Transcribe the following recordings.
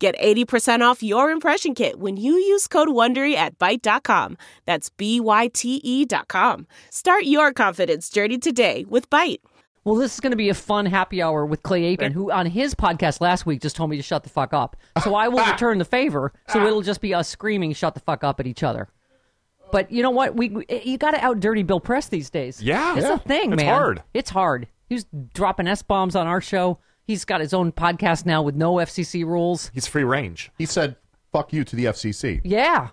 Get 80% off your impression kit when you use code WONDERY at Byte.com. That's B-Y-T-E dot com. Start your confidence journey today with Byte. Well, this is going to be a fun happy hour with Clay Aiken, who on his podcast last week just told me to shut the fuck up. So I will return the favor. So ah. it'll just be us screaming "shut the fuck up" at each other. But you know what? We, we eh, you got to out dirty Bill Press these days. Yeah. it's Yeah. a thing, It's man. It's hard. It's hard. He's dropping s bombs on our show. He's got his own podcast now with no FCC rules. He's free range. He said, "Fuck you" to the FCC. Yeah,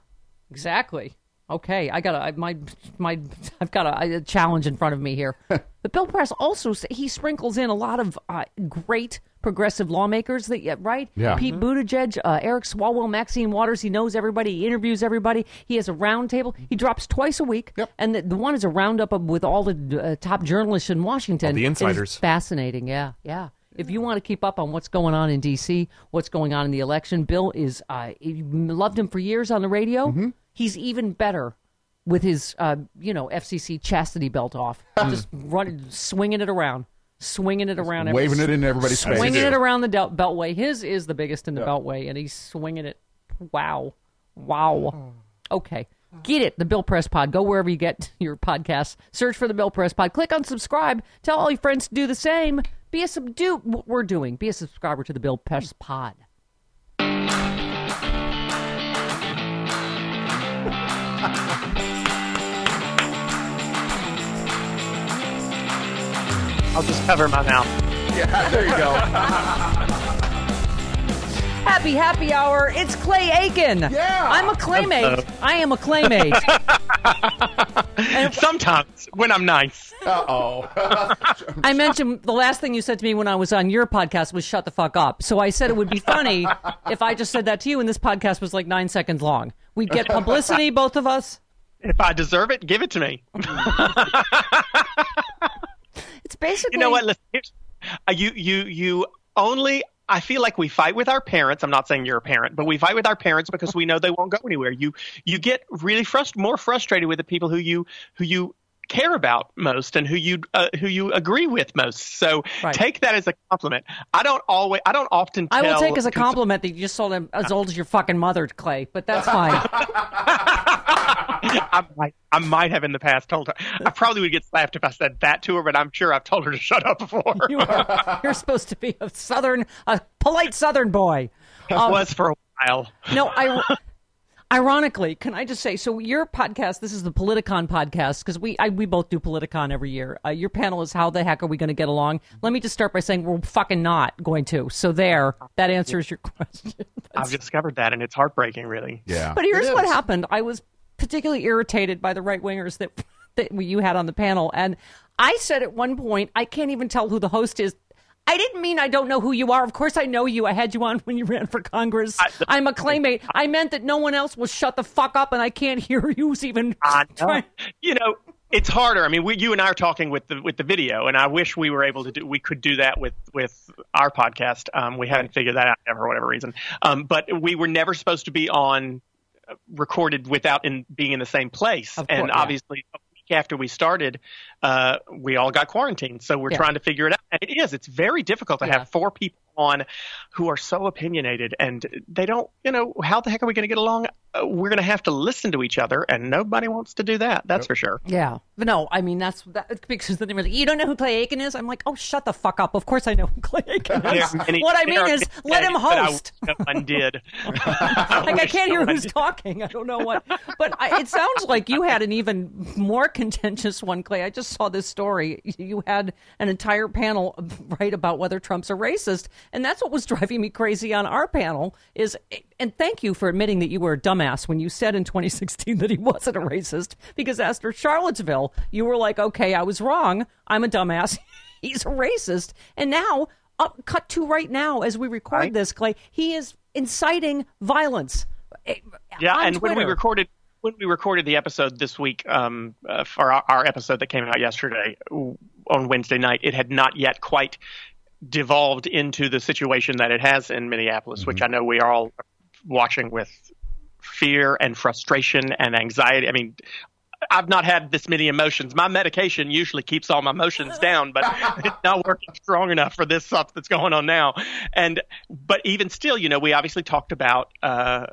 exactly. Okay, I got a my my I've got a, a challenge in front of me here. but Bill Press also he sprinkles in a lot of uh, great progressive lawmakers that yeah, right. Yeah. Pete Buttigieg, uh, Eric Swalwell, Maxine Waters. He knows everybody. He interviews everybody. He has a roundtable. He drops twice a week. Yep. And the, the one is a roundup of, with all the uh, top journalists in Washington. All the insiders. fascinating. Yeah, yeah. If you want to keep up on what's going on in D.C., what's going on in the election, Bill is. Uh, loved him for years on the radio. Mm-hmm. He's even better with his, uh, you know, FCC chastity belt off, just running, swinging it around, swinging it around, every- Waving it in everybody's face. swinging it around the del- beltway. His is the biggest in the beltway, and he's swinging it. Wow, wow. Okay, get it. The Bill Press Pod. Go wherever you get your podcasts. Search for the Bill Press Pod. Click on subscribe. Tell all your friends to do the same. Be a sub. Do what we're doing. Be a subscriber to the Bill Press Pod. I'll just cover my mouth. Yeah, there you go. Happy happy hour. It's Clay Aiken. Yeah. I'm a claymate. I am a claymate. Sometimes when I'm nice. Uh oh. I mentioned the last thing you said to me when I was on your podcast was shut the fuck up. So I said it would be funny if I just said that to you and this podcast was like nine seconds long. We'd get publicity, both of us. If I deserve it, give it to me. It's basically You know what? Listen, uh, you you you only. I feel like we fight with our parents. I'm not saying you're a parent, but we fight with our parents because we know they won't go anywhere. You you get really frust- more frustrated with the people who you who you care about most and who you uh, who you agree with most. So Right. take that as a compliment. I don't always. I don't often. I will take as a compliment that you just sold him as old as your fucking mother, Clay, but that's fine. I might, I might have in the past told her. I probably would get slapped if I said that to her, but I'm sure I've told her to shut up before. you are, you're supposed to be a southern, a polite southern boy. I was for a while. No, I. Ironically, can I just say, so your podcast, this is the Politicon podcast, because we I, we both do Politicon every year. Uh, your panel is how the heck are we going to get along? Let me just start by saying we're fucking not going to. So there, that answers your question. I've discovered that, and it's heartbreaking, really. Yeah. But here's what happened. I was particularly irritated by the right wingers that that you had on the panel, and I said at one point, I can't even tell who the host is. I didn't mean I don't know who you are. Of course, I know you. I had you on when you ran for Congress. I, am a claymate. I meant that no one else will shut the fuck up, and I can't hear who's even I know. You know, it's harder. I mean, we, you and I are talking with the with the video, and I wish we were able to do. We could do that with with our podcast. Um, we haven't figured that out for whatever reason. Um, but we were never supposed to be on recorded without in being in the same place. And obviously, yeah. Obviously, a week after we started, uh, we all got quarantined. So we're Yeah. trying to figure it out. And it is. It's very difficult to Yeah. have four people on who are so opinionated and they don't, you know, how the heck are we going to get along? Uh, we're going to have to listen to each other, and nobody wants to do that. That's for sure. Yeah, but no, I mean that's that, because then they were like, you don't know who Clay Aiken is. I'm like, oh, shut the fuck up. Of course I know who Clay Aiken is. many- what I mean is, let him I host. wish No did. like I can't hear who's did. talking. I don't know what, but I, it sounds like you had an even more contentious one, Clay. I just saw this story. You had an entire panel right about whether Trump's a racist, and that's what was driving me crazy on our panel. Is and thank you for admitting that you were a dumbass when you said in 2016 that he wasn't a racist, because after Charlottesville, you were like, okay, I was wrong. I'm a dumbass. He's a racist, and now. Up, cut to right now as we record Right. this, Clay. He is inciting violence. eh, Yeah, on and when we recorded when we recorded the episode this week, um, uh, for our, our episode that came out yesterday w- on Wednesday night, it had not yet quite devolved into the situation that it has in Minneapolis, which I know we are all watching with fear and frustration and anxiety. I mean. I've not had this many emotions. My medication usually keeps all my emotions down, but it's not working strong enough for this stuff that's going on now. And but even still, you know, we obviously talked about uh,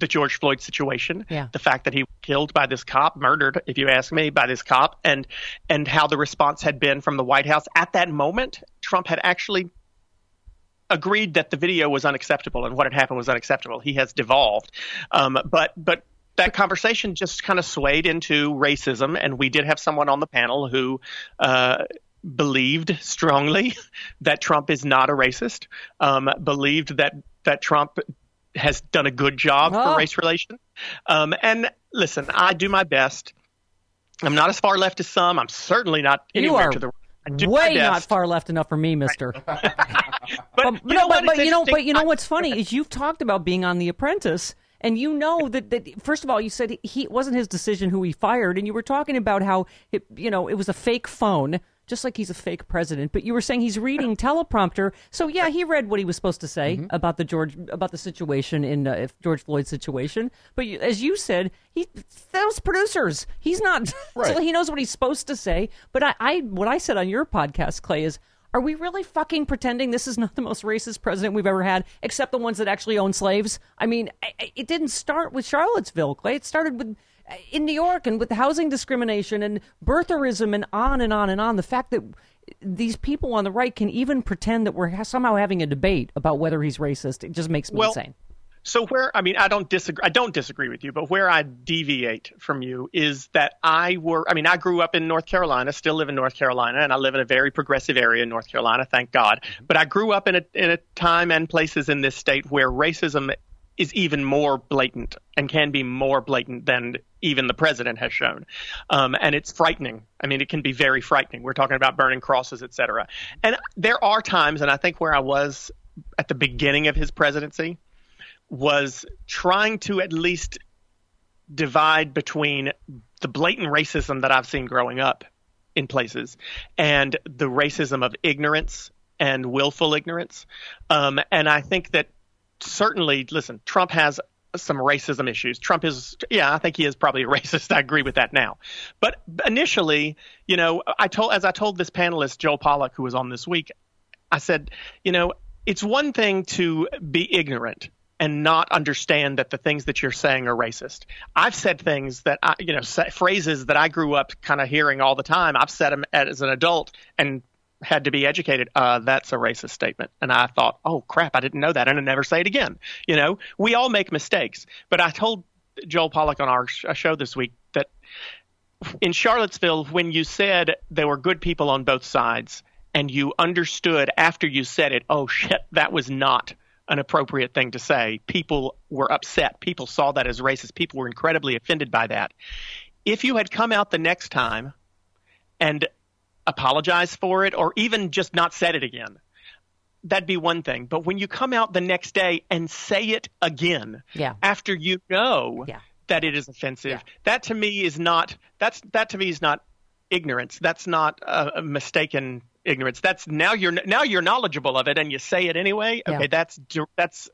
the George Floyd situation, Yeah. the fact that he was killed by this cop, murdered, if you ask me, by this cop, and and how the response had been from the White House at that moment. Trump had actually agreed that the video was unacceptable and what had happened was unacceptable. He has devolved, um, but but that conversation just kind of swayed into racism, and we did have someone on the panel who. Uh, believed strongly that Trump is not a racist, um, believed that that Trump has done a good job Oh. for race relations. Um, and listen, I do my best. I'm not as far left as some. I'm certainly not You anywhere are to the my way not far left enough for me, Mister. But, But, you no, know but, but you know, but you know what's funny is you've talked about being on The Apprentice, and you know that, that first of all, you said he it wasn't his decision who he fired, and you were talking about how it, you know it was a fake phone, just like he's a fake president. But you were saying he's reading teleprompter, so yeah, he read what he was supposed to say Mm-hmm. about the George about the situation in uh, if George Floyd's situation. But you, as you said, he those producers, he's not, so Right. he knows what he's supposed to say. But I, I what I said on your podcast, Clay, is are we really fucking pretending this is not the most racist president we've ever had, except the ones that actually own slaves? I mean, I- I- it didn't start with Charlottesville, Clay. It started with Uh, in New York and with housing discrimination and birtherism and on and on and on. The fact that these people on the right can even pretend that we're somehow having a debate about whether he's racist, it just makes me Well, insane. So where I mean I don't disagree I don't disagree with you, but where I deviate from you is that I were I mean I grew up in North Carolina, still live in North Carolina, and I live in a very progressive area in North Carolina, thank God. Mm-hmm. But I grew up in a in a time and places in this state where racism is even more blatant and can be more blatant than even the president has shown. Um, and it's frightening. I mean, it can be very frightening. We're talking about burning crosses, et cetera. And there are times, and I think where I was at the beginning of his presidency, was trying to at least divide between the blatant racism that I've seen growing up in places and the racism of ignorance and willful ignorance. Um, and I think that certainly, listen, Trump has some racism issues. Trump is, yeah, I think he is probably a racist. I agree with that now. But initially, you know, I told, as I told this panelist, Joel Pollak, who was on this week, I said, you know, it's one thing to be ignorant and not understand that the things that you're saying are racist. I've said things that I, you know, phrases that I grew up kind of hearing all the time. I've said them as an adult and had to be educated. Uh, that's a racist statement. And I thought, oh crap, I didn't know that, and I never say it again. You know, we all make mistakes. But I told Joel Pollak on our sh- show this week that in Charlottesville, when you said there were good people on both sides, and you understood after you said it, oh shit, that was not an appropriate thing to say. People were upset. People saw that as racist. People were incredibly offended by that. If you had come out the next time and apologized for it, or even just not said it again, that'd be one thing. But when you come out the next day and say it again, Yeah. after you know Yeah. that it is offensive, Yeah. that to me is not that's that to me is not ignorance. That's not a, a mistaken ignorance. That's now you're now you're knowledgeable of it and you say it anyway. Okay, that's that's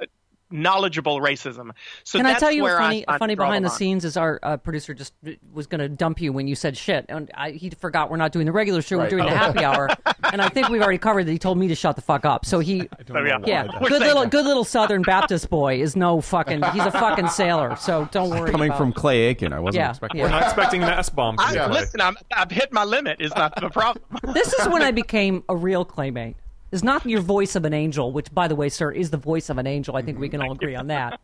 knowledgeable racism. So Can I tell you where a funny, I, a funny behind the line. scenes is our uh, producer just was going to dump you when you said shit, and I, he forgot we're not doing the regular show, we're Right. doing the happy hour, and I think we've already covered that he told me to shut the fuck up. So he, yeah. yeah, good saying little, that. good little Southern Baptist boy is no fucking, he's a fucking sailor. So don't worry. Coming about from Clay Aiken, I wasn't Yeah, expecting. yeah. that. Not expecting an S bomb. I, Listen, I'm, I've hit my limit. Is not the problem. This is when I became a real claymate. It's not your voice of an angel, which, by the way, sir, is the voice of an angel. I think we can all agree on that.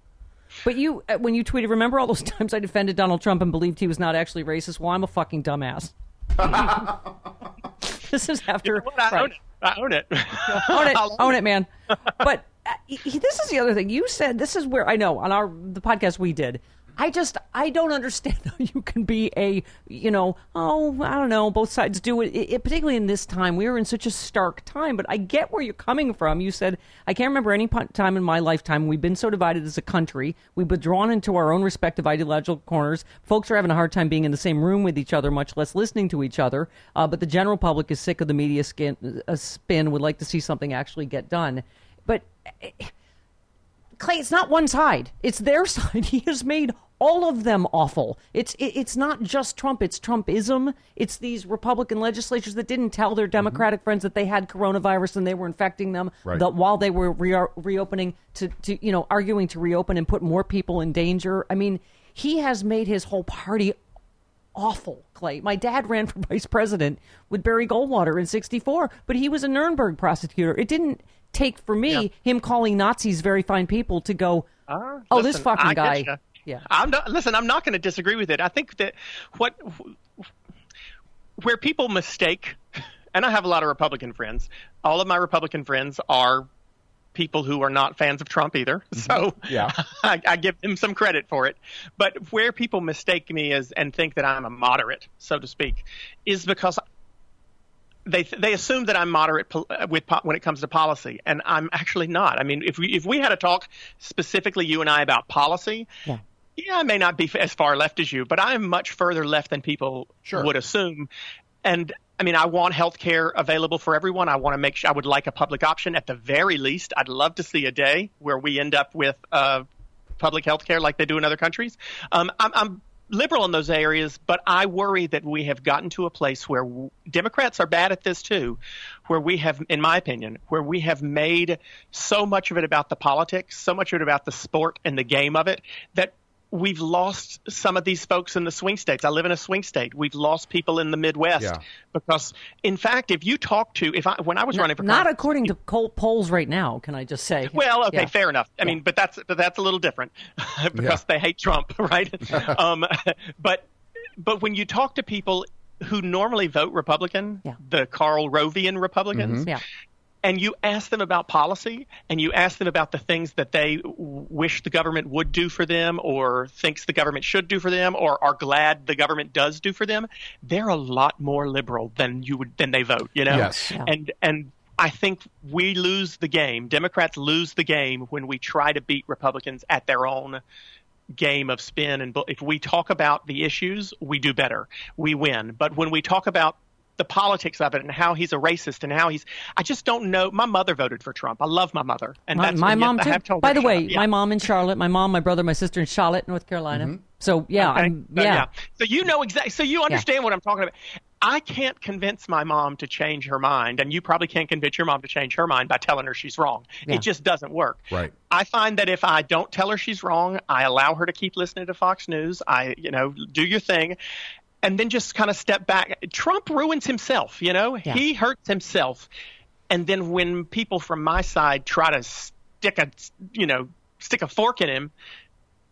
But you, uh, when you tweeted, remember all those times I defended Donald Trump and believed he was not actually racist? Well, I'm a fucking dumbass. this is after. What? I right. own it. I own it. own it, own it, man. But uh, he- this is the other thing. You said this is where I know on our the podcast we did. I just I don't understand how you can be a you know oh I don't know both sides do it, it, it- particularly in this time. We are in such a stark time but I get where you're coming from. You said I can't remember any time in my lifetime. We've been so divided as a country. We've been drawn into our own respective ideological corners. Folks are having a hard time being in the same room with each other much less listening to each other. Uh, but the general public is sick of the media skin, uh, spin would like to see something actually get done. But Clay, it's not one side. It's their side. He has made all of them awful. It's it, it's not just Trump. It's Trumpism. It's these Republican legislatures that didn't tell their mm-hmm. Democratic friends that they had coronavirus and they were infecting them Right. that while they were re- reopening to, to you know arguing to reopen and put more people in danger. I mean, he has made his whole party awful, Clay. My dad ran for vice president with Barry Goldwater in 64, but he was a Nuremberg prosecutor. It didn't take for me him calling Nazis very fine people to go, Uh, oh, this listen, fucking I guy. getcha. Yeah. I'm not. Listen, I'm not going to disagree with it. I think that what where people mistake, and I have a lot of Republican friends. All of my Republican friends are people who are not fans of Trump either. So Yeah. I, I give them some credit for it. But where people mistake me as and think that I'm a moderate, so to speak, is because they they assume that I'm moderate pol- with po- when it comes to policy, and I'm actually not. I mean, if we if we had a talk specifically you and I about policy, Yeah. yeah, I may not be as far left as you, but I am much further left than people Sure. would assume. And I mean, I want health care available for everyone. I want to make sure I would like a public option at the very least. I'd love to see a day where we end up with uh, public health care like they do in other countries. Um, I'm, I'm liberal in those areas, but I worry that we have gotten to a place where w- Democrats are bad at this too, where we have, in my opinion, where we have made so much of it about the politics, so much of it about the sport and the game of it, that we've lost some of these folks in the swing states. I live in a swing state. We've lost people in the Midwest Yeah. because, in fact, if you talk to, if I, when I was running for Not Congress- according to Col- polls right now, can I just say? well, okay, Yeah. fair enough. I mean, but that's but that's a little different because they hate Trump, right? um, but but when you talk to people who normally vote Republican, Yeah. the Karl Rovian Republicans, Yeah. And you ask them about policy and you ask them about the things that they w- wish the government would do for them or thinks the government should do for them or are glad the government does do for them they're a lot more liberal than you would than they vote you know Yes. Yeah. and and I think we lose the game. Democrats lose the game when we try to beat Republicans at their own game of spin. And bu- if we talk about the issues, we do better. We win. But when we talk about the politics of it and how he's a racist and how he's, I just don't know. My mother voted for Trump. I love my mother, and My, that's my mom I too. have told By the to way. Yeah. my mom in Charlotte, my mom, my brother, my sister in Charlotte, North Carolina. Mm-hmm. So yeah, Okay. I'm, So, yeah. So you know exactly. So you understand what I'm talking about. I can't convince my mom to change her mind, and you probably can't convince your mom to change her mind by telling her she's wrong. Yeah. It just doesn't work. Right. I find that if I don't tell her she's wrong, I allow her to keep listening to Fox News. I, you know, do your thing. And then just kind of step back. Trump ruins himself, you know? Yeah. He hurts himself. And then when people from my side try to stick a, you know, stick a fork in him,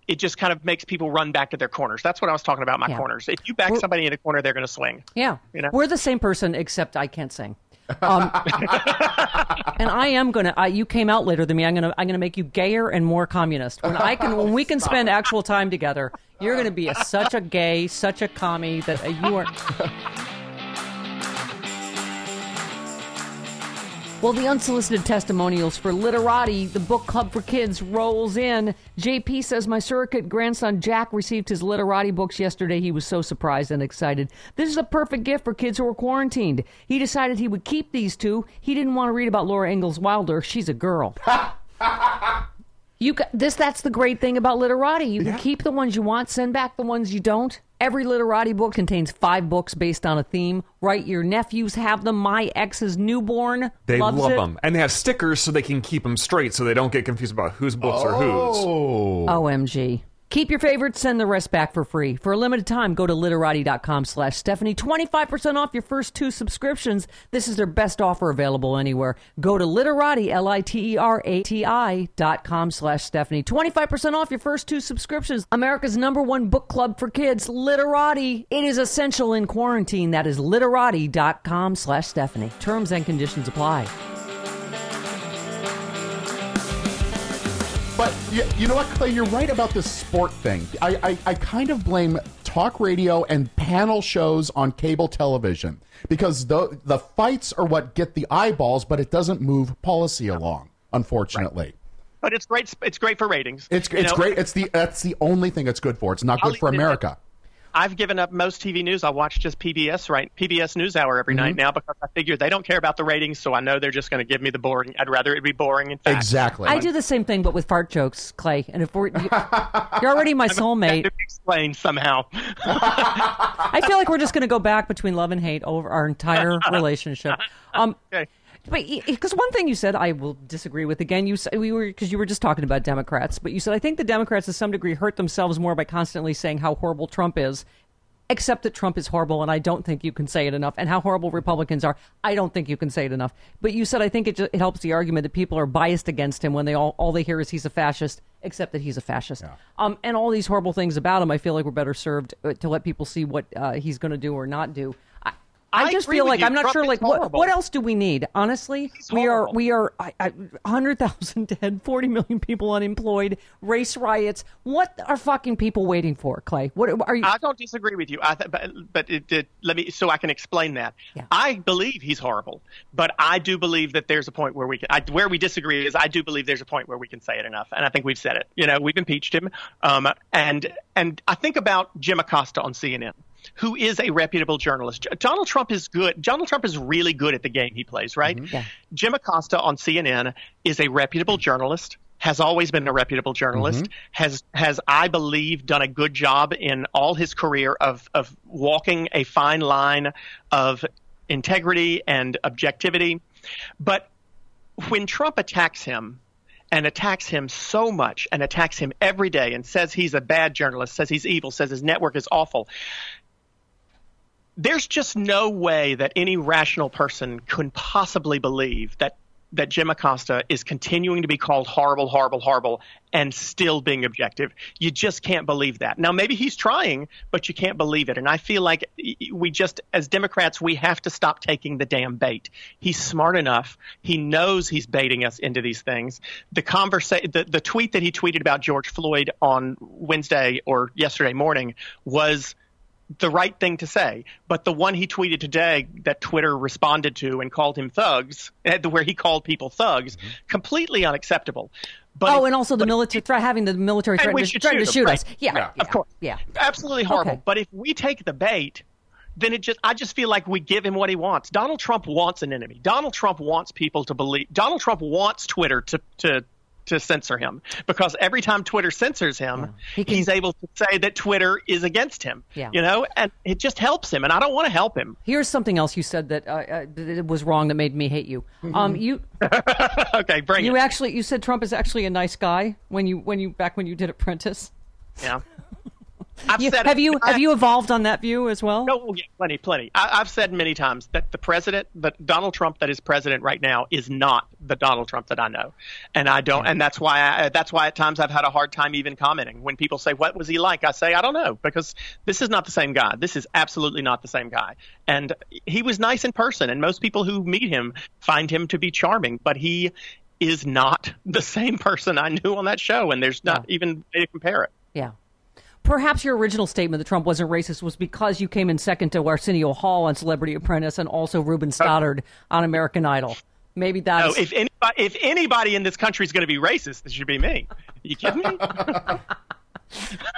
it just kind of makes people run back to their corners. That's what I was talking about, my Yeah. corners. If you back We're- somebody in a corner, they're going to swing. Yeah, You know? we're the same person except I can't sing. Um, and I am gonna. I, you came out later than me. I'm gonna. I'm gonna make you gayer and more communist. When I can, when we can spend actual time together, you're gonna be a, such a gay, such a commie that uh, you are. Well, the unsolicited testimonials for Literati, the book club for kids, rolls in. JP says, My surrogate grandson Jack received his Literati books yesterday. He was so surprised and excited. This is a perfect gift for kids who are quarantined. He decided he would keep these two. He didn't want to read about Laura Ingalls Wilder. She's a girl. You ca this that's the great thing about Literati. You can keep the ones you want, send back the ones you don't. Every Literati book contains five books based on a theme. Right, your nephews have them. My ex's newborn They loves love it. them, and they have stickers so they can keep them straight, so they don't get confused about whose books are whose. Oh. OMG. Keep your favorites, send the rest back for free. For a limited time, go to literati.com slash Stephanie. 25% off your first two subscriptions. This is their best offer available anywhere. Go to literati, L-I-T-E-R-A-T-I dot com slash Stephanie. 25% off your first two subscriptions. America's number one book club for kids, Literati. It is essential in quarantine. That is literati.com slash Stephanie. Terms and conditions apply. But you, you know what, Clay? You're right about this sport thing. I, I, I kind of blame talk radio and panel shows on cable television because the, the fights are what get the eyeballs, but it doesn't move policy along, unfortunately. But it's great. It's great for ratings. It's, it's know, great. It's the that's the only thing it's good for. It's not I'll good for America. I've given up most TV news. I watch just PBS right PBS NewsHour every Mm-hmm. night now because I figure they don't care about the ratings, so I know they're just going to give me the boring. I'd rather it be boring. In fact, Exactly. I do the same thing, but with fart jokes, Clay. And if we're, you're already my soulmate. To explain somehow. I feel like we're just going to go back between love and hate over our entire relationship. Um, Okay. But because one thing you said, I will disagree with again. You said we were because you were just talking about Democrats, but you said I think the Democrats to some degree hurt themselves more by constantly saying how horrible Trump is. Except that Trump is horrible, and I don't think you can say it enough. And how horrible Republicans are, I don't think you can say it enough. But you said I think it, ju- it helps the argument that people are biased against him when they all all they hear is he's a fascist, except that he's a fascist. Um, and all these horrible things about him, I feel like we're better served uh, to let people see what uh, he's going to do or not do. I, I, just feel like you. I'm not Trump sure. Like what, what else do we need? Honestly, we are we are I, I, 100,000 dead, 40 million people unemployed, race riots. What are fucking people waiting for, Clay? What are you? I don't disagree with you, I th- but but it, it, let me so I can explain that. Yeah. I believe he's horrible, but I do believe that there's a point where we can. I, where we disagree is I do believe there's a point where we can say it enough, and I think we've said it. You know, we've impeached him, um, and and I think about Jim Acosta on CNN. Who is a reputable journalist? Donald Trump is good. Donald Trump is really good at the game he plays, right? Mm-hmm. Yeah. Jim Acosta on CNN is a reputable journalist, has always been a reputable journalist, mm-hmm. has has I believe done a good job in all his career of of walking a fine line of integrity and objectivity. But when Trump attacks him and attacks him so much and attacks him every day and says he's a bad journalist, says he's evil, says his network is awful, there's just no way that any rational person could possibly believe that that Jim Acosta is continuing to be called horrible, horrible, horrible, and still being objective. You just can't believe that. Now, maybe he's trying, but you can't believe it. And I feel like we just, as Democrats, we have to stop taking the damn bait. He's smart enough. He knows he's baiting us into these things. The conversation, the, the tweet that he tweeted about George Floyd on Wednesday or yesterday morning was the right thing to say. But the one he tweeted today that Twitter responded to and called him thugs, eh, where he called people thugs, completely unacceptable. But oh, and also the military threat, having the military And threaten we to, should threaten to shoot shoot us. Yeah, Yeah, yeah, of course. Yeah. absolutely horrible. Okay. But if we take the bait, then it just I just feel like we give him what he wants. Donald Trump wants an enemy. Donald Trump wants people to believe. Donald Trump wants Twitter to to to censor him because every time Twitter censors him, He can- he's able to say that Twitter is against him. Yeah. You know, and it just helps him. And I don't want to help him. Here's something else you said that, uh, uh, it was wrong that made me hate you. Mm-hmm. Um, you okay, bring you it. actually you said Trump is actually a nice guy when you when you back when you did Apprentice. yeah. I've You, said have you have you evolved on that view as well? No, yeah, plenty, plenty. I, I've said many times that the president, that Donald Trump that is president right now, is not the Donald Trump that I know, and I don't, and that's why I, that's why at times I've had a hard time even commenting when people say, "What was he like?" I say, "I don't know," because this is not the same guy. This is absolutely not the same guy, and he was nice in person, and most people who meet him find him to be charming, but he is not the same person I knew on that show, and there's not even a way to compare it. Yeah. Perhaps your original statement that Trump wasn't racist was because you came in second to Arsenio Hall on Celebrity Apprentice and also Ruben Studdard on American Idol. Maybe No, that's if anybody, if anybody in this country is going to be racist, it should be me. you kidding me?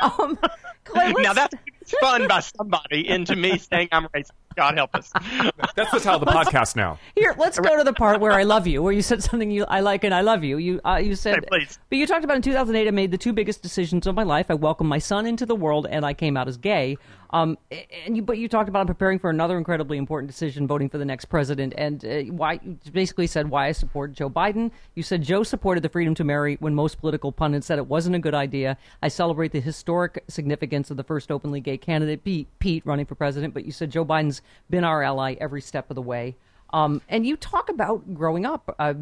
um, Clay, now that's spun by somebody into me saying I'm racist. God help us. That's the title of the podcast now. Here, let's go to the part where I love you, where you said something you I like and I love you. You uh, you said, Hey, please. but you talked about in 2008. I made the two biggest decisions of my life. I welcomed my son into the world, and I came out as gay. Um, and you, but you talked about preparing for another incredibly important decision, voting for the next president, and uh, why. You basically said why I support Joe Biden. You said Joe supported the freedom to marry when most political pundits said it wasn't a good idea. I celebrate the historic significance of the first openly gay candidate, Pete, Pete running for president. But you said Joe Biden's been our ally every step of the way. Um, and you talk about growing up, uh,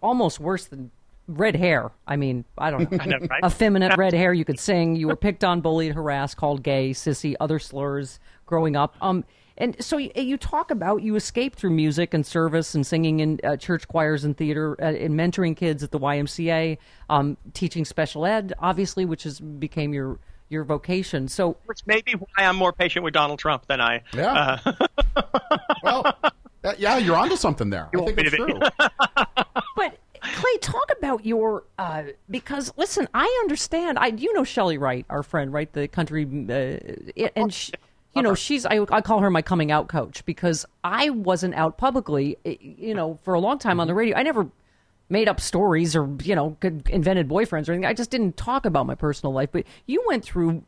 almost worse than red hair. I mean, I don't know. I know, right? Effeminate red hair. You could sing. You were picked on, bullied, harassed, called gay, sissy, other slurs growing up. Um, and so you, you talk about you escaped through music and service and singing in uh, church choirs and theater uh, and mentoring kids at the YMCA, um, teaching special ed, obviously, which has became your your vocation. So Which may be why I'm more patient with Donald Trump than I. Yeah. well, uh, yeah, you're onto something there. I think me it's true. But Clay, talk about your uh, because listen, I understand. I you know Chely Wright, our friend, right? The country, uh, and she, you know she's I, I call her my coming out coach because I wasn't out publicly, you know, for a long time on the radio. I never made up stories or you know invented boyfriends or anything. I just didn't talk about my personal life. But you went through,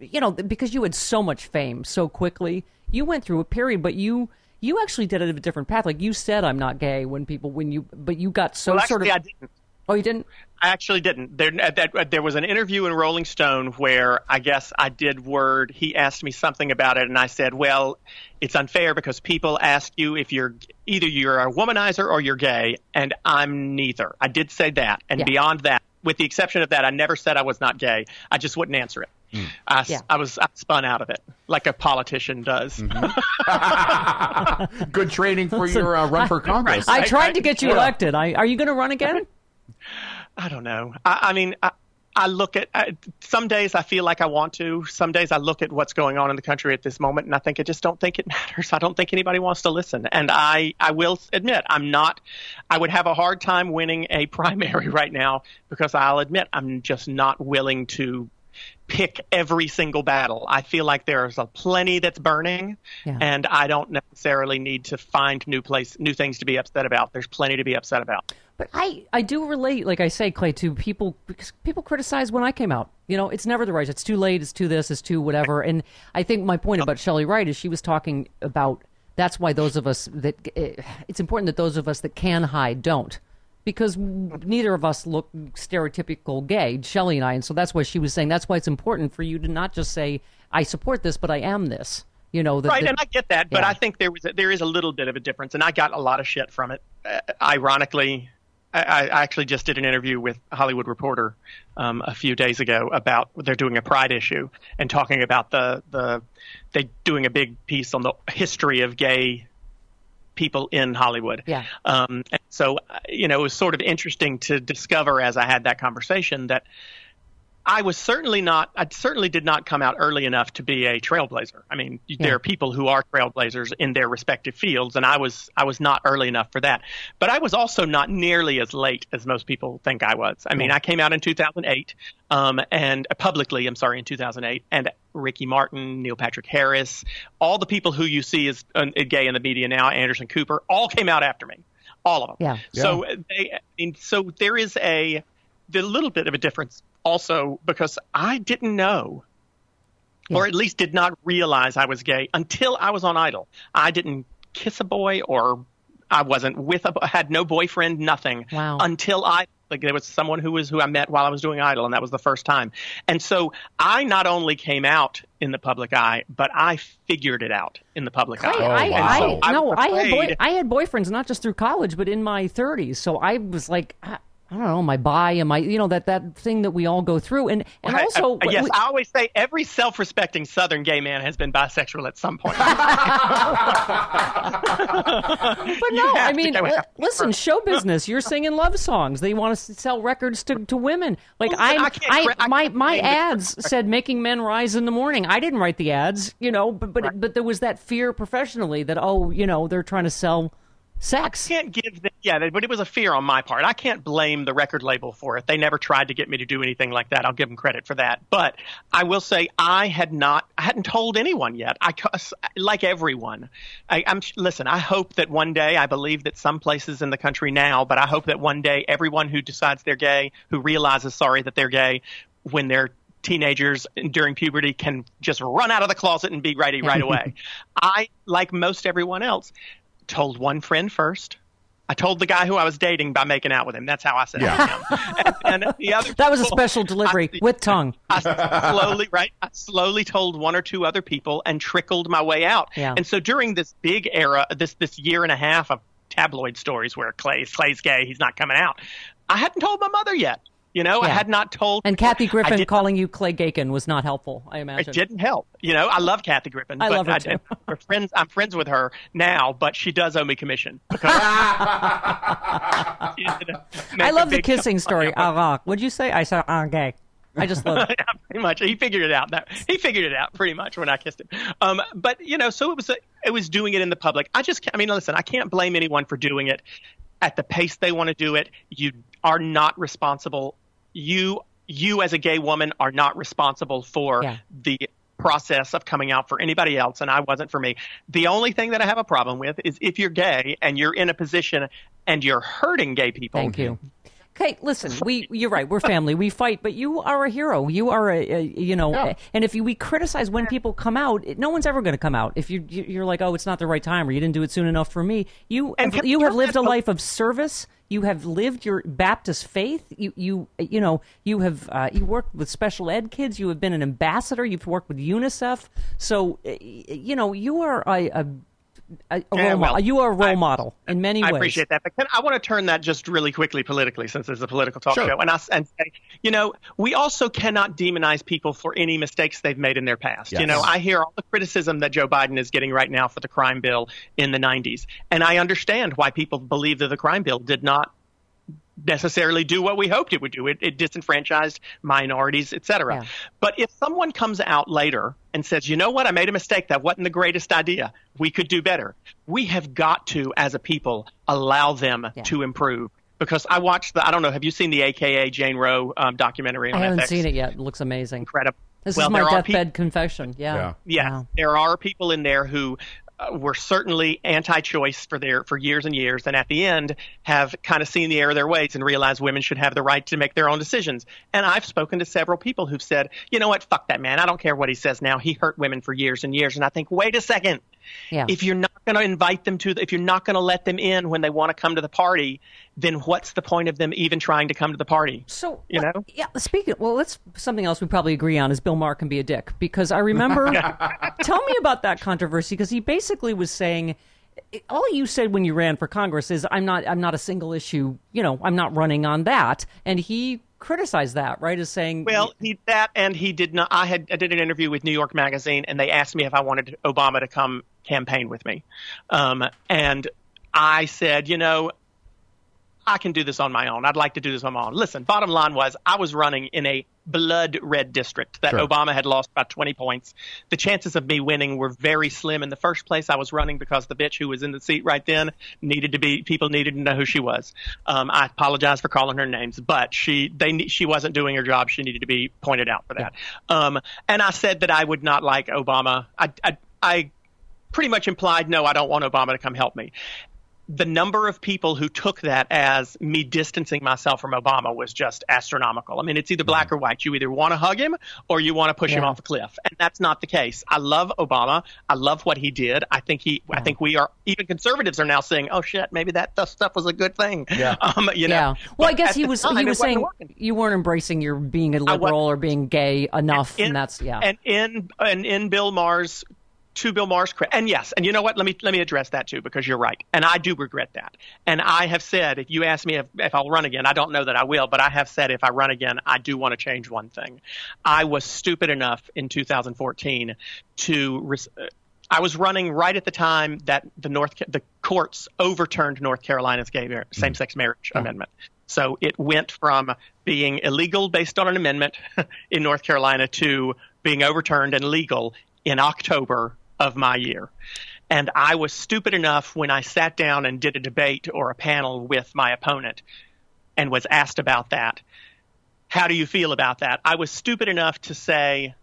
you know, because you had so much fame so quickly. You went through a period, but you. You actually did it a different path. Like you said, I'm not gay when people when you, but you got so Well, sort of. I didn't. Oh, you didn't? I actually didn't. There, uh, that, uh, there was an interview in Rolling Stone where I guess I did word. He asked me something about it, and I said, "Well, it's unfair because people ask you if you're either you're a womanizer or you're gay, and I'm neither." I did say that, and Yeah. beyond that, with the exception of that, I never said I was not gay. I just wouldn't answer it. I, s- Yeah. I was I spun out of it like a politician does. Good training for your uh, run for Congress. I Right, tried right. to get you Yeah. elected. I, are you going to run again? I don't know. I, I mean, I, I look at I, some days I feel like I want to. Some days I look at what's going on in the country at this moment, and I think I just don't think it matters. I don't think anybody wants to listen. And I, I will admit, I'm not. I would have a hard time winning a primary right now because I'll admit I'm just not willing to pick every single battle. I feel like there's a plenty that's burning, Yeah. and I don't necessarily need to find new place, new things to be upset about. There's plenty to be upset about. But I, I do relate, like I say, Clay, to people because people criticize when I came out. You know, it's never the right. It's too late. It's too this. It's too whatever. And I think my point about Chely Wright is she was talking about that's why those of us that eh, it's important that those of us that can hide don't. Because neither of us look stereotypical gay, Chely and I, and so that's why she was saying that's why it's important for you to not just say I support this, but I am this. You know, that, right, that- and I get that, but I think there was a, there is a little bit of a difference, and I got a lot of shit from it. Uh, ironically, I, I actually just did an interview with Hollywood Reporter um, a few days ago about they're doing a Pride issue and talking about the the they doing a big piece on the history of gay people in Hollywood. Yeah. Um, and so, uh, you know, it was sort of interesting to discover as I had that conversation that I was certainly not, I certainly did not come out early enough to be a trailblazer. I mean, there are people who are trailblazers in their respective fields, and I was, I was not early enough for that. But I was also not nearly as late as most people think I was. I mean, I came out in 2008, um, and uh, publicly, I'm sorry, in 2008, and Ricky Martin, Neil Patrick Harris, all the people who you see as uh, gay in the media now, Anderson Cooper, all came out after me. All of them. Yeah. So they, I mean, so there is a, the little bit of a difference also because I didn't know, or at least did not realize I was gay until I was on Idol. I didn't kiss a boy or I wasn't with a, had no boyfriend, nothing Wow. until I, like there was someone who was, who I met while I was doing Idol and that was the first time. And so I not only came out in the public eye, but I figured it out in the public Clay, eye. Oh, I, wow. I, I no, I had boy, I had boyfriends not just through college, but in my 30s. So I was like, I, don't know, my bi and my, you know, that that thing that we all go through, and and I- also, I- yes, we- I always say every self-respecting Southern gay man has been bisexual at some point. but no, I mean, after listen, show business. You're singing love songs. They want to sell records to, to women. Like I'm, I can't I, I my my ads said making men rise in the morning. I didn't write the ads, you know, but but but there was that fear professionally that oh, you know, they're trying to sell sex. can't give them, yeah, but it was a fear on my part. I can't blame the record label for it. They never tried to get me to do anything like that. I'll give them credit for that. But I will say I had not, I hadn't told anyone yet. I, like everyone, I, I'm, listen, I hope that one day, I believe that some places in the country now, but I hope that one day everyone who decides they're gay, who realizes, sorry, that they're gay, when they're teenagers during puberty can just run out of the closet and be ready right away. I, like most everyone else, told one friend first. I told the guy who I was dating by making out with him. That's how I said Yeah. it to him. And, and the other That was a special delivery I- with tongue. I slowly, right? I slowly told one or two other people and trickled my way out. Yeah. And so during this big era, this this year and a half of tabloid stories where Clay Clay's gay, he's not coming out. I hadn't told my mother yet. You know, I had not told. And Kathy Griffin calling you Clay Gakin was not helpful, I imagine It didn't help. You know, I love Kathy Griffin. I but love her too. we're friends. I'm friends with her now, but she does owe me commission. Because I love the kissing story. Ah, what'd you say? I said, ah, gay. I just love it. pretty much. He figured it out. That he figured it out pretty much when I kissed him. Um, but you know, so it was. It was doing it in the public. I just. I mean, listen. I can't blame anyone for doing it at the pace they want to do it. You are not responsible. You you as a gay woman are not responsible for Yeah. the process of coming out for anybody else and I wasn't for me. The only thing that I have a problem with is if you're gay and you're in a position and you're hurting gay people. Thank you. Okay, listen, we you're right. We're family. We fight, but you are a hero. You are a, a you know, Yeah. and if you, we criticize when people come out, it, no one's ever going to come out. If you you- you're like, oh, it's not the right time, or you didn't do it soon enough for me. You And have, you have lived a life of service. You have lived your Baptist faith. You you you know you have uh, you worked with special ed kids. You have been an ambassador. You've worked with UNICEF. So uh, you know you are a, a, a eh, role Yeah, well, model. You are a role I- model in many I ways. I appreciate that, but can, I want to turn that just really quickly politically, since it's a political talk Sure. show, and I s- and say, you know, we also cannot demonize people for any mistakes they've made in their past. You know, I hear all the criticism that Joe Biden is getting right now for the crime bill in the '90s, and I understand why people believe that the crime bill did not necessarily do what we hoped it would do. It, it disenfranchised minorities, etc. Yeah. But if someone comes out later and says, you know what, I made a mistake, that wasn't the greatest idea, we could do better, we have got to, as a people, allow them Yeah. to improve. Because I watched the, I don't know, have you seen the AKA Jane Roe um, documentary on I haven't FX? seen it yet. It looks amazing. Incredible. This well, is my deathbed peop- confession. Yeah. Yeah. yeah, Wow. there are people in there who were certainly anti-choice for their for years and years, and at the end have kind of seen the error of their ways and realized women should have the right to make their own decisions. And I've spoken to several people who've said, you know what, fuck that man. I don't care what he says now. He hurt women for years and years. And I think, wait a second. Yeah. If you're not going to invite them to, the, if you're not going to let them in when they want to come to the party, then what's the point of them even trying to come to the party? So You know? yeah. Speaking, well, that's something else we probably agree on is Bill Maher can be a dick because I remember. tell me about that controversy because he basically was saying. All you said when you ran for Congress is I'm not I'm not a single issue you know I'm not running on that and he criticized that right as saying Well, he that and he did not. I had I did an interview with New York Magazine, and they asked me if I wanted Obama to come campaign with me, um, and I said, you know, I can do this on my own. I'd like to do this on my own. Listen, bottom line was I was running in a blood red district that Sure. Obama had lost by 20 points. The chances of me winning were very slim in the first place. I was running because the bitch who was in the seat right then needed to be people needed to know who she was. Um, I apologize for calling her names, but she they she wasn't doing her job. She needed to be pointed out for that. Um, and I said that I would not like Obama. I, I I pretty much implied no, I don't want Obama to come help me the number of people who took that as me distancing myself from Obama was just astronomical. I mean, it's either black or white. You either want to hug him or you want to push him off a cliff, and that's not the case. I love Obama. I love what he did. I think he. I think we are even conservatives are now saying, "Oh shit, maybe that stuff was a good thing." Yeah. Um, you know. yeah well I guess he was time, he was saying you weren't embracing your being a liberal or being gay enough in- and that's yeah And in and in Bill Maher's to Bill Maher's credit, and yes, and you know what? Let me let me address that too because you're right, and I do regret that. And I have said, if you ask me if, if I'll run again, I don't know that I will, but I have said if I run again, I do want to change one thing. I was stupid enough in 2014 to. Res- uh, I was running right at the time that the North the courts overturned North Carolina's gay mar- same-sex marriage amendment. So it went from being illegal based on an amendment in North Carolina to being overturned and legal in October of my year. And I was stupid enough when I sat down and did a debate or a panel with my opponent and was asked about that. How do you feel about that? I was stupid enough to say,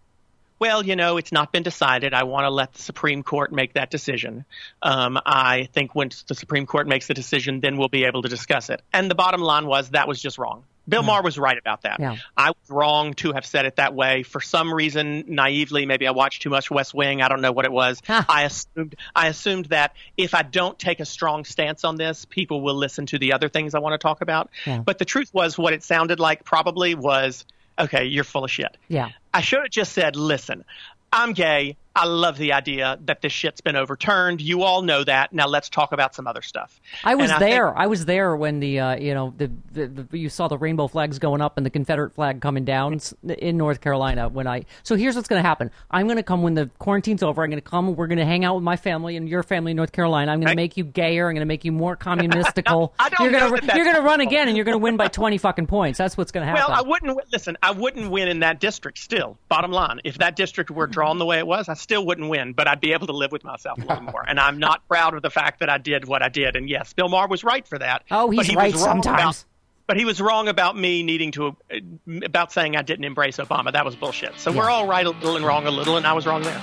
well, you know, it's not been decided. I want to let the Supreme Court make that decision. Um, I think once the Supreme Court makes the decision, then we'll be able to discuss it. And the bottom line was that was just wrong. Bill Maher was right about that. Yeah. I was wrong to have said it that way. For some reason, naively, maybe I watched too much West Wing. I don't know what it was. Huh. I assumed I assumed that if I don't take a strong stance on this, people will listen to the other things I want to talk about. Yeah. But the truth was, what it sounded like probably was, okay, you're full of shit. Yeah. I should have just said, listen, I'm gay. I love the idea that this shit's been overturned. You all know that. Now let's talk about some other stuff. I was think- there. I was there when the uh, you know the, the, the you saw the rainbow flags going up and the Confederate flag coming down in North Carolina. When I so here's what's going to happen. I'm going to come when the quarantine's over. I'm going to come. We're going to hang out with my family and your family in North Carolina. I'm going to Okay. make you gayer. I'm going to make you more communistical. I don't you're gonna that you're going to run again and you're going to win by 20 fucking points. That's what's going to happen. Well, I wouldn't listen. I wouldn't win in that district. Still, bottom line, if that district were drawn the way it was, I still wouldn't win. But I'd be able to live with myself a little more. And I'm not proud of the fact that I did what I did. And yes, Bill Maher was right for that. Oh, but he's he right was wrong sometimes. About, but he was wrong about me needing to uh, about saying I didn't embrace Obama. That was bullshit. So we're all right a little and wrong a little, and I was wrong there.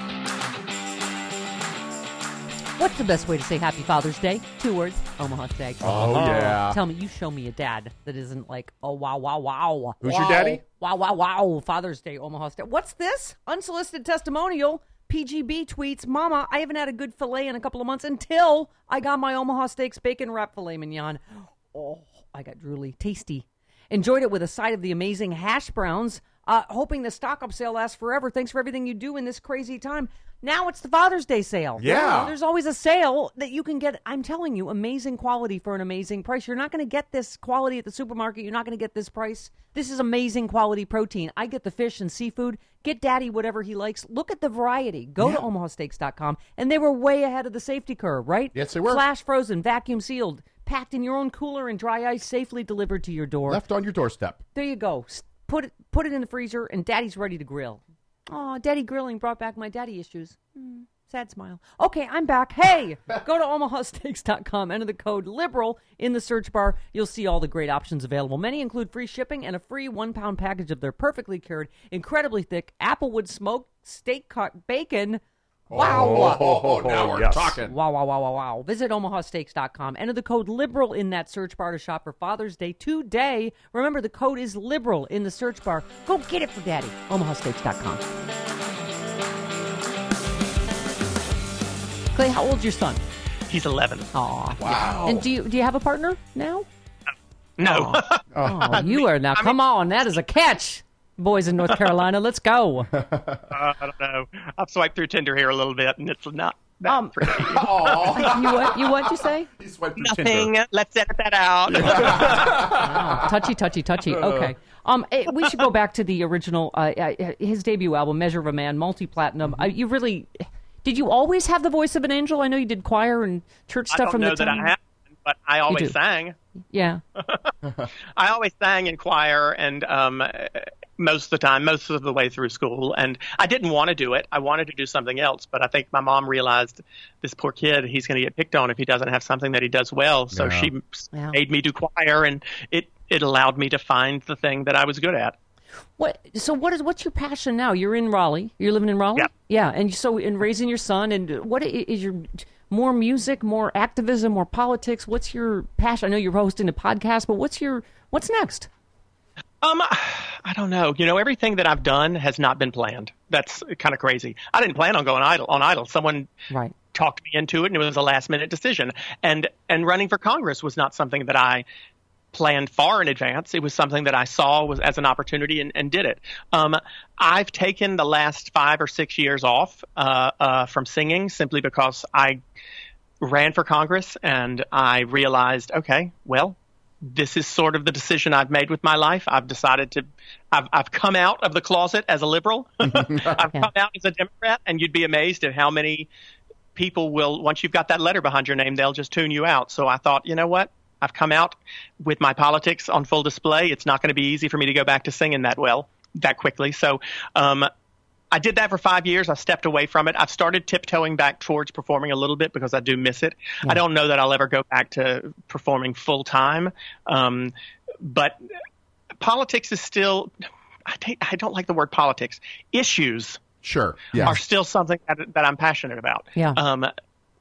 What's the best way to say Happy Father's Day? Two words. Omaha Steak. Oh, yeah. Tell me, you show me a dad that isn't like, oh wow, wow, wow. Who's wow, your daddy? Wow, wow, wow. Father's Day, Omaha Steak. What's this? Unsolicited testimonial. PGB tweets, Mama, I haven't had a good filet in a couple of months until I got my Omaha Steaks bacon wrap filet mignon. Oh, I got drooly. Tasty. Enjoyed it with a side of the amazing hash browns. Uh, hoping the stock up sale lasts forever. Thanks for everything you do in this crazy time. Now it's the Father's Day sale. Yeah. There's always a sale that you can get. I'm telling you, amazing quality for an amazing price. You're not going to get this quality at the supermarket. You're not going to get this price. This is amazing quality protein. I get the fish and seafood. Get daddy whatever he likes. Look at the variety. Go to omahasteaks.com. And they were way ahead of the safety curve, right? Yes, they were. Flash frozen, vacuum sealed, packed in your own cooler and dry ice, safely delivered to your door. Left on your doorstep. There you go. Put it put it in the freezer, and Daddy's ready to grill. Oh, Daddy grilling brought back my daddy issues. Hmm, sad smile. Okay, I'm back. Hey, go to omahasteaks.com. Enter the code liberal in the search bar. You'll see all the great options available. Many include free shipping and a free one pound package of their perfectly cured, incredibly thick applewood smoked steak cut bacon. Wow. Oh, oh, now we're yes. talking. Wow, wow, wow, wow, wow. Visit omahasteaks.com. Enter the code LIBERAL in that search bar to shop for Father's Day today. Remember, the code is LIBERAL in the search bar. Go get it for daddy. omahasteaks.com. Clay, how old's your son? He's 11. Aw. Wow. And do you do you have a partner now? No. Oh, you are now. Come on, that is a catch, boys in North Carolina. Let's go. Uh, I don't know. I've swiped through Tinder here a little bit, and it's not that Um, pretty. you what? You what? You say? He swiped through Nothing. Tinder. Let's edit that out. Oh, touchy, touchy, touchy. Okay. Um, eh, we should go back to the original, uh, uh, his debut album, Measure of a Man, multi-platinum. Uh, you really, did you always have the voice of an angel? I know you did choir and church I stuff don't from know the that time. I have, but I always sang. Yeah. I always sang in choir and um, uh, most of the time, most of the way through school. And I didn't want to do it. I wanted to do something else. But I think my mom realized this poor kid, he's going to get picked on if he doesn't have something that he does well. So Yeah. she Yeah. made me do choir, and it, it allowed me to find the thing that I was good at. What? So what is what's your passion now? You're in Raleigh. You're living in Raleigh. Yeah. Yeah. And so in raising your son, and what is your more music, more activism, more politics? What's your passion? I know you're hosting a podcast, but what's your what's next? Um, I don't know. You know, everything that I've done has not been planned. That's kind of crazy. I didn't plan on going idle on Idol. Someone Right. talked me into it, and it was a last minute decision. And and running for Congress was not something that I planned far in advance. It was something that I saw was as an opportunity and, and did it. Um, I've taken the last five or six years off uh, uh, from singing simply because I ran for Congress and I realized, okay, well, this is sort of the decision I've made with my life. I've decided to, I've, I've come out of the closet as a liberal. I've come out as a Democrat, and you'd be amazed at how many people will, once you've got that letter behind your name, they'll just tune you out. So I thought, you know what? I've come out with my politics on full display. It's not going to be easy for me to go back to singing that well, that quickly. So, um, I did that for five years. I stepped away from it. I've started tiptoeing back towards performing a little bit because I do miss it. I don't know that I'll ever go back to performing full time. Um, but politics is still, I, don't like the word politics. Issues Sure. Yeah. are still something that, that I'm passionate about. Yeah. Um,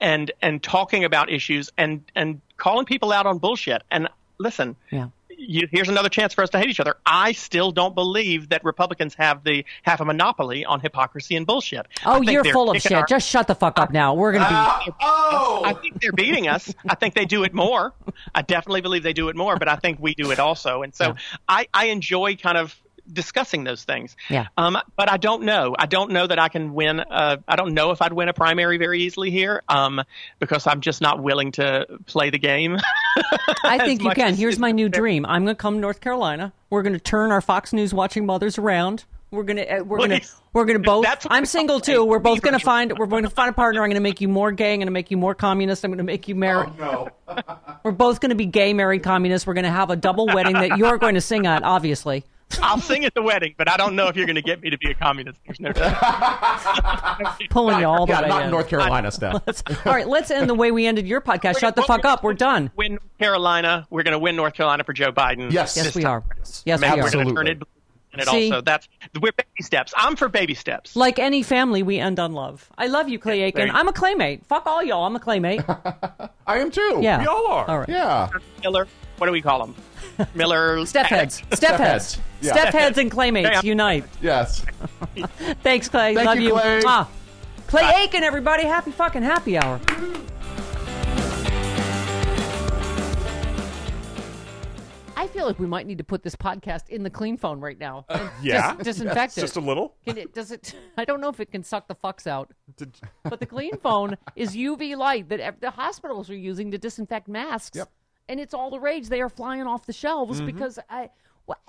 and and talking about issues and and calling people out on bullshit. And listen, Yeah. You, here's another chance for us to hate each other. I still don't believe that Republicans have the have a monopoly on hypocrisy and bullshit. Oh, you're full of shit. our- Just shut the fuck up now. We're gonna be. Uh, oh, I think they're beating us. I think they do it more. I definitely believe they do it more, but I think we do it also. And so I, I enjoy kind of discussing those things. Yeah. Um, but I don't know. I don't know that I can win. Uh, I don't know if I'd win a primary very easily here um, because I'm just not willing to play the game. I think you can. Here's my new dream. I'm going to come to North Carolina. We're going to turn our Fox News watching mothers around. We're gonna uh, we're gonna we're gonna both. I'm single too. We're both gonna find we're going to find a partner. I'm gonna make you more gay. I'm gonna make you more communist. I'm gonna make you marry. no. We're both gonna be gay, married communists. We're gonna have a double wedding that you're going to sing at, obviously. I'll sing at the wedding, but I don't know if you're going to get me to be a communist. There's no Pulling you all the Yeah, way not in. in North Carolina, Steph. All right, let's end the way we ended your podcast. Shut the fuck up. We're done. win Carolina. We're going to win North Carolina for Joe Biden. Yes. Yes, we time. are. Yes, we Maybe are. we're Absolutely. turn it. And it See? also that's we're baby steps. I'm for baby steps. Like any family, we end on love. I love you, Clay Aiken. You- I'm a claymate. Fuck all y'all. I'm a claymate. I am too. Yeah. We all are. All right. Yeah. Miller. What do we call them? Miller. Step heads. Step heads. Yeah. Step heads and claymates Yeah. unite. Yes. Thanks, Clay. Thank Love you, Clay. Mwah. Clay Aiken, everybody. Happy fucking happy hour. I feel like we might need to put this podcast in the clean phone right now. Uh, and Yeah? Dis- disinfect it. Just a little? Can it, does it? I don't know if it can suck the fucks out. Did- But the clean phone is UV light that the hospitals are using to disinfect masks. Yep. And it's all the rage. They are flying off the shelves Mm-hmm. because I. Well,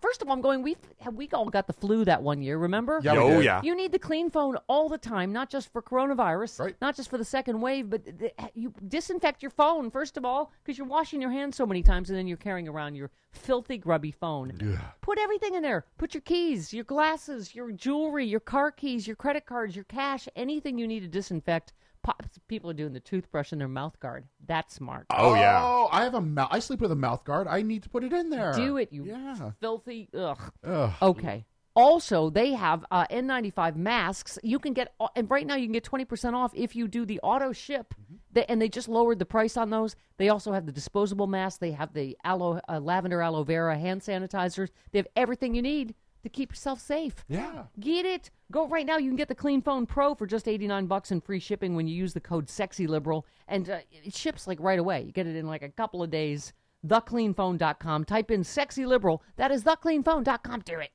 first of all, I'm going. We we all got the flu that one year. Remember? Yeah, oh, yeah. You need the clean phone all the time, not just for coronavirus, Right. not just for the second wave, but th- you disinfect your phone first of all because you're washing your hands so many times, and then you're carrying around your filthy, grubby phone. Yeah. Put everything in there. Put your keys, your glasses, your jewelry, your car keys, your credit cards, your cash, anything you need to disinfect. Po- People are doing the toothbrush in their mouth guard. That's smart. Oh, yeah. Oh, I have a mouth. I sleep with a mouth guard. I need to put it in there. Do it, you Yeah. filthy. Ugh. Ugh. Okay. Also, they have uh, N95 masks. You can get, and right now you can get 20% off if you do the auto ship. They, and they just lowered the price on those. They also have the disposable masks. They have the aloe, uh, lavender aloe vera hand sanitizers. They have everything you need to keep yourself safe. Yeah. Get it. Go right now. You can get the Clean Phone Pro for just 89 bucks and free shipping when you use the code SEXYLIBERAL. And uh, it ships like right away. You get it in like a couple of days. TheCleanPhone.com. Type in SEXYLIBERAL. That is TheCleanPhone.com. Do it.